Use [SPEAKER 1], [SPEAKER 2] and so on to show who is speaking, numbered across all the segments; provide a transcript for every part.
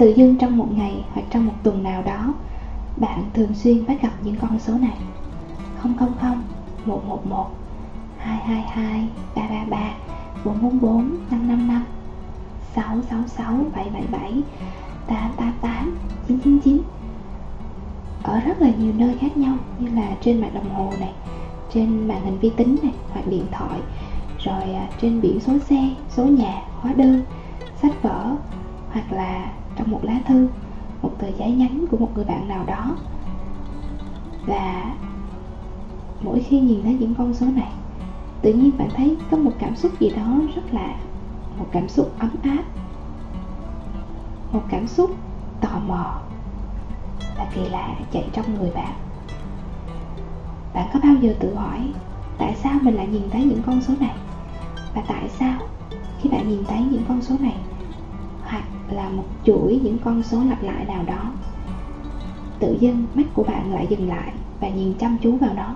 [SPEAKER 1] tự dưng trong một ngày hoặc trong một tuần nào đó, bạn thường xuyên bắt gặp những con số này. 000 111 222 333 444 555 666 777 888 999 ở rất là nhiều nơi khác nhau, như là trên mặt đồng hồ này, trên màn hình vi tính này, hoặc điện thoại, rồi à, trên biển số xe, số nhà, hóa đơn, sách vở, hoặc là trong một lá thư, một tờ giấy nhắn của một người bạn nào đó. Và mỗi khi nhìn thấy những con số này, tự nhiên bạn thấy có một cảm xúc gì đó rất là, một cảm xúc ấm áp, một cảm xúc tò mò và kỳ lạ chạy trong người bạn. Bạn có bao giờ tự hỏi tại sao mình lại nhìn thấy những con số này? Và tại sao khi bạn nhìn thấy những con số này là một chuỗi những con số lặp lại nào đó. Tự dưng mắt của bạn lại dừng lại và nhìn chăm chú vào nó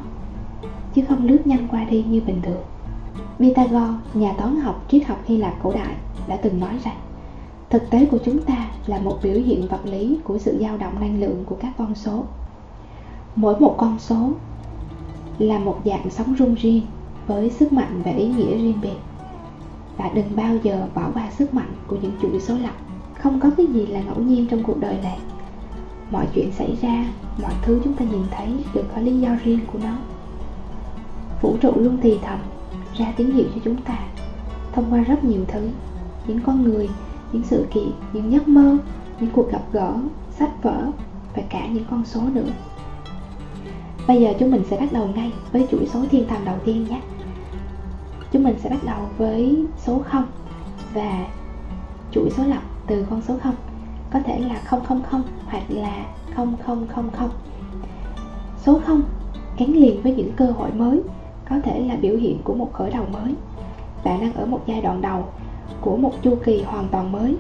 [SPEAKER 1] chứ không lướt nhanh qua đi như bình thường. Pythagore, nhà toán học triết học Hy Lạp cổ đại đã từng nói rằng thực tế của chúng ta là một biểu hiện vật lý của sự dao động năng lượng của các con số. Mỗi một con số là một dạng sóng rung riêng với sức mạnh và ý nghĩa riêng biệt và đừng bao giờ bỏ qua sức mạnh của những chuỗi số lặp không có cái gì là ngẫu nhiên trong cuộc đời này. Mọi chuyện xảy ra, mọi thứ chúng ta nhìn thấy đều có lý do riêng của nó. Vũ trụ luôn thì thầm, ra tín hiệu cho chúng ta, thông qua rất nhiều thứ, những con người, những sự kiện, những giấc mơ, những cuộc gặp gỡ, sách vở và cả những con số nữa. Bây giờ chúng mình sẽ bắt đầu ngay với chuỗi số thiên thần đầu tiên nhé. Chúng mình sẽ bắt đầu với số 0 và chuỗi số lặp từ con số 0 có thể là 000 hoặc là 0000 số 0 gắn liền với những cơ hội mới, có thể là biểu hiện của một khởi đầu mới. Bạn đang ở một giai đoạn đầu của một chu kỳ hoàn toàn mới.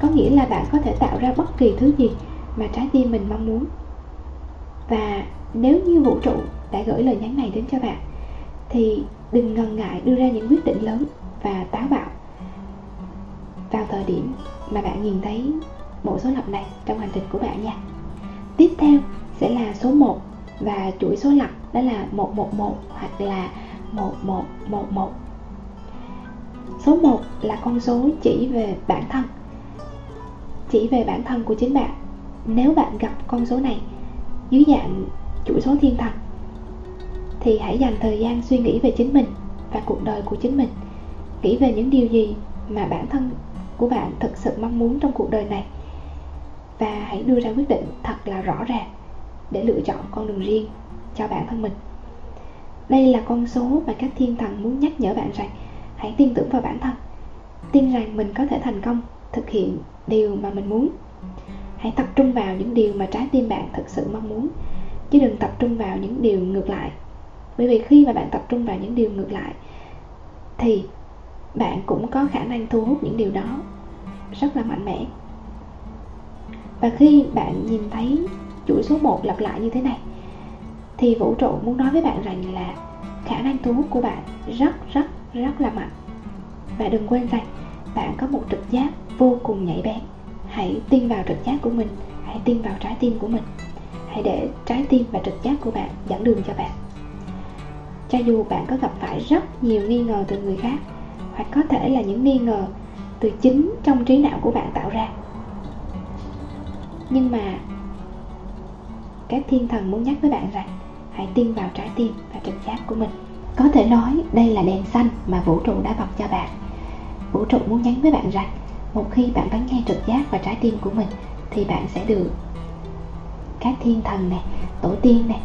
[SPEAKER 1] Có nghĩa là bạn có thể tạo ra bất kỳ thứ gì mà trái tim mình mong muốn. Và nếu như vũ trụ đã gửi lời nhắn này đến cho bạn, thì đừng ngần ngại đưa ra những quyết định lớn và táo bạo vào thời điểm mà bạn nhìn thấy bộ số lặp này trong hành trình của bạn nha. Tiếp theo sẽ là số 1 và chuỗi số lặp đó là 111 hoặc là 1111 số 1 là con số chỉ về bản thân, chỉ về bản thân của chính bạn. Nếu bạn gặp con số này dưới dạng chuỗi số thiên thần, thì hãy dành thời gian suy nghĩ về chính mình và cuộc đời của chính mình. Nghĩ về những điều gì mà bản thân của bạn thực sự mong muốn trong cuộc đời này. Và hãy đưa ra quyết định thật là rõ ràng để lựa chọn con đường riêng cho bản thân mình. Đây là con số mà các thiên thần muốn nhắc nhở bạn rằng hãy tin tưởng vào bản thân, tin rằng mình có thể thành công thực hiện điều mà mình muốn. Hãy tập trung vào những điều mà trái tim bạn thực sự mong muốn, chứ đừng tập trung vào những điều ngược lại. Bởi vì khi mà bạn tập trung vào những điều ngược lại, thì bạn cũng có khả năng thu hút những điều đó. Rất là mạnh mẽ. Và khi bạn nhìn thấy chuỗi số 1 lặp lại như thế này, thì vũ trụ muốn nói với bạn rằng là khả năng thu hút của bạn rất rất rất là mạnh. Và đừng quên rằng bạn có một trực giác vô cùng nhạy bén. Hãy tin vào trực giác của mình, hãy tin vào trái tim của mình. Hãy để trái tim và trực giác của bạn dẫn đường cho bạn. Cho dù bạn có gặp phải rất nhiều nghi ngờ từ người khác hoặc có thể là những nghi ngờ từ chính trong trí não của bạn tạo ra. Nhưng mà các thiên thần muốn nhắc với bạn rằng hãy tin vào trái tim và trực giác của mình. Có thể nói đây là đèn xanh mà vũ trụ đã bật cho bạn. Vũ trụ muốn nhắn với bạn rằng một khi bạn lắng nghe trực giác và trái tim của mình thì bạn sẽ được các thiên thần này, tổ tiên này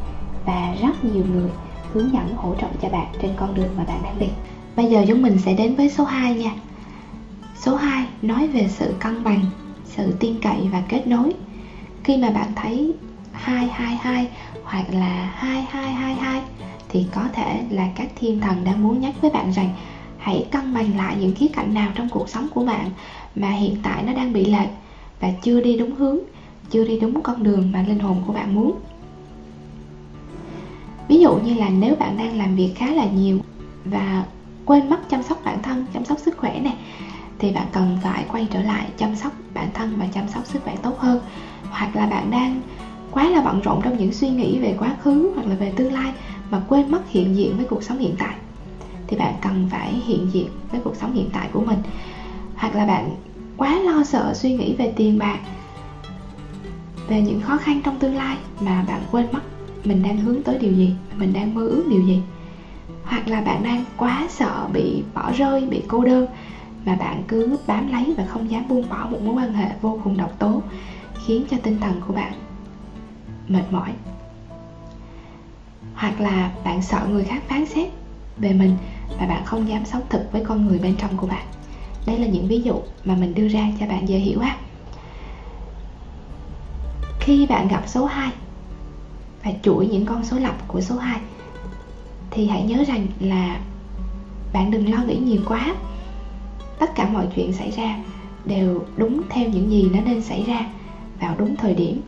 [SPEAKER 1] và rất nhiều người hướng dẫn hỗ trợ cho bạn trên con đường mà bạn đang đi. Bây giờ chúng mình sẽ đến với số 2 nha. Số 2 nói về sự cân bằng, sự tin cậy và kết nối. Khi mà bạn thấy 222 hoặc là 2222 thì có thể là các thiên thần đang muốn nhắc với bạn rằng hãy cân bằng lại những khía cạnh nào trong cuộc sống của bạn mà hiện tại nó đang bị lệch và chưa đi đúng hướng, chưa đi đúng con đường mà linh hồn của bạn muốn ví dụ như là nếu bạn đang làm việc khá là nhiều và quên mất chăm sóc bản thân, chăm sóc sức khỏe này thì bạn cần phải quay trở lại chăm sóc bản thân và chăm sóc sức khỏe tốt hơn. Hoặc là bạn đang quá là bận rộn trong những suy nghĩ về quá khứ hoặc là về tương lai mà quên mất hiện diện với cuộc sống hiện tại, thì bạn cần phải hiện diện với cuộc sống hiện tại của mình. Hoặc là bạn quá lo sợ suy nghĩ về tiền bạc, về những khó khăn trong tương lai mà bạn quên mất mình đang hướng tới điều gì, mình đang mơ ước điều gì. Hoặc là bạn đang quá sợ bị bỏ rơi, bị cô đơn mà bạn cứ bám lấy và không dám buông bỏ một mối quan hệ vô cùng độc tố, khiến cho tinh thần của bạn mệt mỏi. Hoặc là bạn sợ người khác phán xét về mình và bạn không dám sống thực với con người bên trong của bạn. Đây là những ví dụ mà mình đưa ra cho bạn dễ hiểu ha. Khi bạn gặp số 2 và chuỗi những con số lặp của số 2 thì hãy nhớ rằng là bạn đừng lo nghĩ nhiều quá. Tất cả mọi chuyện xảy ra đều đúng theo những gì nó nên xảy ra vào đúng thời điểm.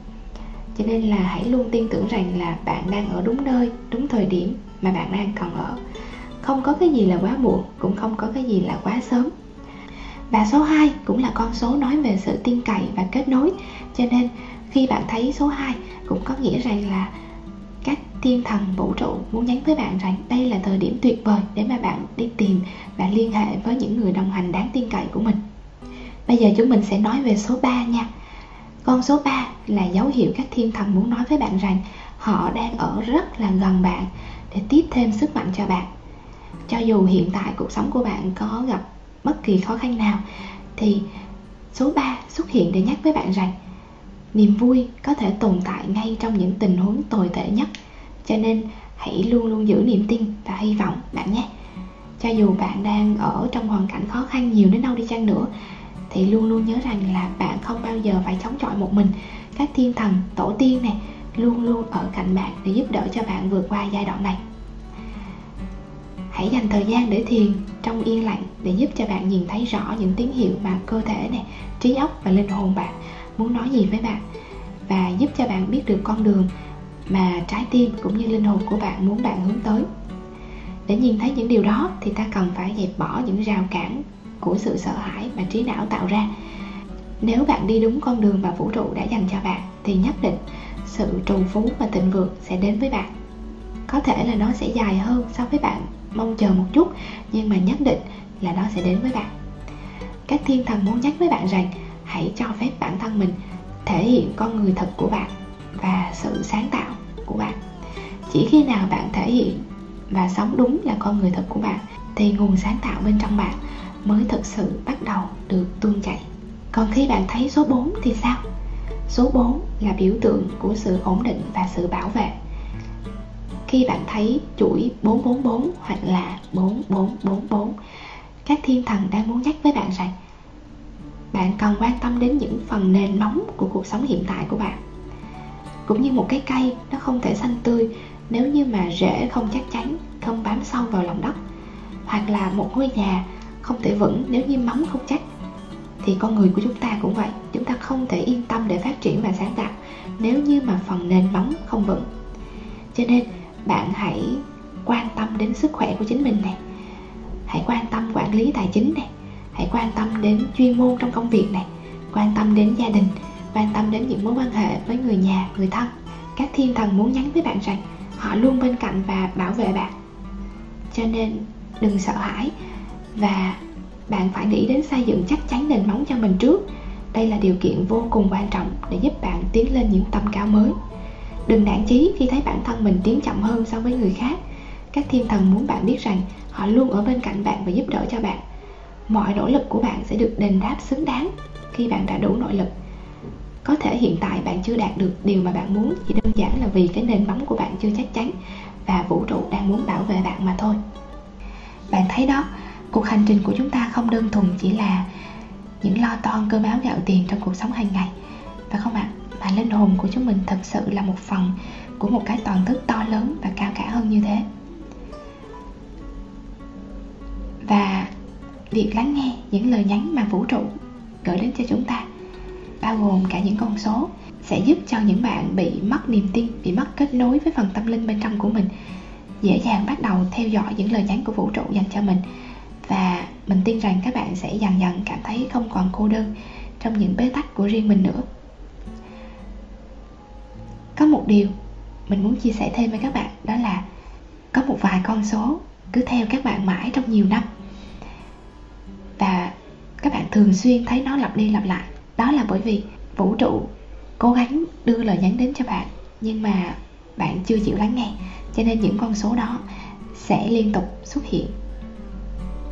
[SPEAKER 1] Cho nên là hãy luôn tin tưởng rằng là bạn đang ở đúng nơi, đúng thời điểm mà bạn đang cần ở. Không có cái gì là quá muộn, cũng không có cái gì là quá sớm. Và số 2 cũng là con số nói về sự tin cậy và kết nối. Cho nên khi bạn thấy số 2 cũng có nghĩa rằng là các thiên thần vũ trụ muốn nhắn với bạn rằng đây là thời điểm tuyệt vời để mà bạn đi tìm và liên hệ với những người đồng hành đáng tin cậy của mình. Bây giờ chúng mình sẽ nói về số 3 nha. Con số 3 là dấu hiệu các thiên thần muốn nói với bạn rằng họ đang ở rất là gần bạn để tiếp thêm sức mạnh cho bạn. Cho dù hiện tại cuộc sống của bạn có gặp bất kỳ khó khăn nào, thì số 3 xuất hiện để nhắc với bạn rằng niềm vui có thể tồn tại ngay trong những tình huống tồi tệ nhất. Cho nên, hãy luôn luôn giữ niềm tin và hy vọng, bạn nhé. Cho dù bạn đang ở trong hoàn cảnh khó khăn nhiều đến đâu đi chăng nữa, thì luôn luôn nhớ rằng là bạn không bao giờ phải chống chọi một mình. Các thiên thần, tổ tiên này luôn luôn ở cạnh bạn để giúp đỡ cho bạn vượt qua giai đoạn này. Hãy dành thời gian để thiền trong yên lặng để giúp cho bạn nhìn thấy rõ những tín hiệu mà cơ thể này trí óc và linh hồn bạn muốn nói gì với bạn và giúp cho bạn biết được con đường mà trái tim cũng như linh hồn của bạn muốn bạn hướng tới. Để nhìn thấy những điều đó thì ta cần phải dẹp bỏ những rào cản của sự sợ hãi mà trí não tạo ra. Nếu bạn đi đúng con đường mà vũ trụ đã dành cho bạn thì nhất định sự trù phú và thịnh vượng sẽ đến với bạn. Có thể là nó sẽ dài hơn so với bạn mong chờ một chút, nhưng mà nhất định là nó sẽ đến với bạn. Các thiên thần muốn nhắc với bạn rằng hãy cho phép bản thân mình thể hiện con người thật của bạn và sự sáng tạo của bạn. Chỉ khi nào bạn thể hiện và sống đúng là con người thật của bạn, thì nguồn sáng tạo bên trong bạn mới thực sự bắt đầu được tuôn chảy. Còn khi bạn thấy số 4 thì sao? Số 4 là biểu tượng của sự ổn định và sự bảo vệ. Khi bạn thấy chuỗi 444 hoặc là 4444 các thiên thần đang muốn nhắc với bạn rằng bạn cần quan tâm đến những phần nền móng của cuộc sống hiện tại của bạn. Cũng như một cái cây, nó không thể xanh tươi nếu như mà rễ không chắc chắn, không bám sâu vào lòng đất. Hoặc là một ngôi nhà không thể vững nếu như móng không chắc. Thì con người của chúng ta cũng vậy, chúng ta không thể yên tâm để phát triển và sáng tạo nếu như mà phần nền móng không vững. Cho nên, bạn hãy quan tâm đến sức khỏe của chính mình này hãy quan tâm quản lý tài chính này hãy quan tâm đến chuyên môn trong công việc này, quan tâm đến gia đình, quan tâm đến những mối quan hệ với người nhà, người thân. Các thiên thần muốn nhắn với bạn rằng họ luôn bên cạnh và bảo vệ bạn. Cho nên đừng sợ hãi và bạn phải nghĩ đến xây dựng chắc chắn nền móng cho mình trước. Đây là điều kiện vô cùng quan trọng để giúp bạn tiến lên những tầm cao mới. Đừng nản chí khi thấy bản thân mình tiến chậm hơn so với người khác. Các thiên thần muốn bạn biết rằng họ luôn ở bên cạnh bạn và giúp đỡ cho bạn mọi nỗ lực của bạn sẽ được đền đáp xứng đáng khi bạn đã đủ nội lực. Có thể hiện tại bạn chưa đạt được điều mà bạn muốn chỉ đơn giản là vì cái nền móng của bạn chưa chắc chắn và vũ trụ đang muốn bảo vệ bạn mà thôi. Bạn thấy đó, cuộc hành trình của chúng ta không đơn thuần chỉ là những lo toan cơm áo gạo tiền trong cuộc sống hàng ngày. Phải không ạ? Mà linh hồn của chúng mình thật sự là một phần của một cái toàn thức to lớn và cao cả hơn như thế. Và việc lắng nghe những lời nhắn mà vũ trụ gửi đến cho chúng ta, bao gồm cả những con số, sẽ giúp cho những bạn bị mất niềm tin, bị mất kết nối với phần tâm linh bên trong của mình, dễ dàng bắt đầu theo dõi những lời nhắn của vũ trụ dành cho mình. Và mình tin rằng các bạn sẽ dần dần cảm thấy không còn cô đơn trong những bế tắc của riêng mình nữa. Có một điều mình muốn chia sẻ thêm với các bạn, đó là có một vài con số cứ theo các bạn mãi trong nhiều năm các bạn thường xuyên thấy nó lặp đi lặp lại. Đó là bởi vì vũ trụ cố gắng đưa lời nhắn đến cho bạn, nhưng mà bạn chưa chịu lắng nghe. Cho nên những con số đó sẽ liên tục xuất hiện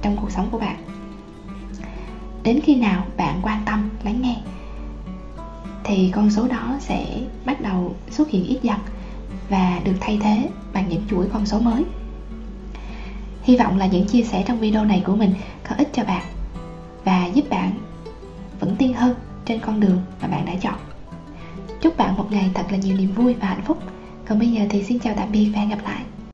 [SPEAKER 1] trong cuộc sống của bạn. Đến khi nào bạn quan tâm lắng nghe, thì con số đó sẽ bắt đầu xuất hiện ít dần và được thay thế bằng những chuỗi con số mới. Hy vọng là những chia sẻ trong video này của mình có ích cho bạn giúp bạn vững tin hơn trên con đường mà bạn đã chọn. Chúc bạn một ngày thật là nhiều niềm vui và hạnh phúc. Còn bây giờ thì xin chào tạm biệt và hẹn gặp lại.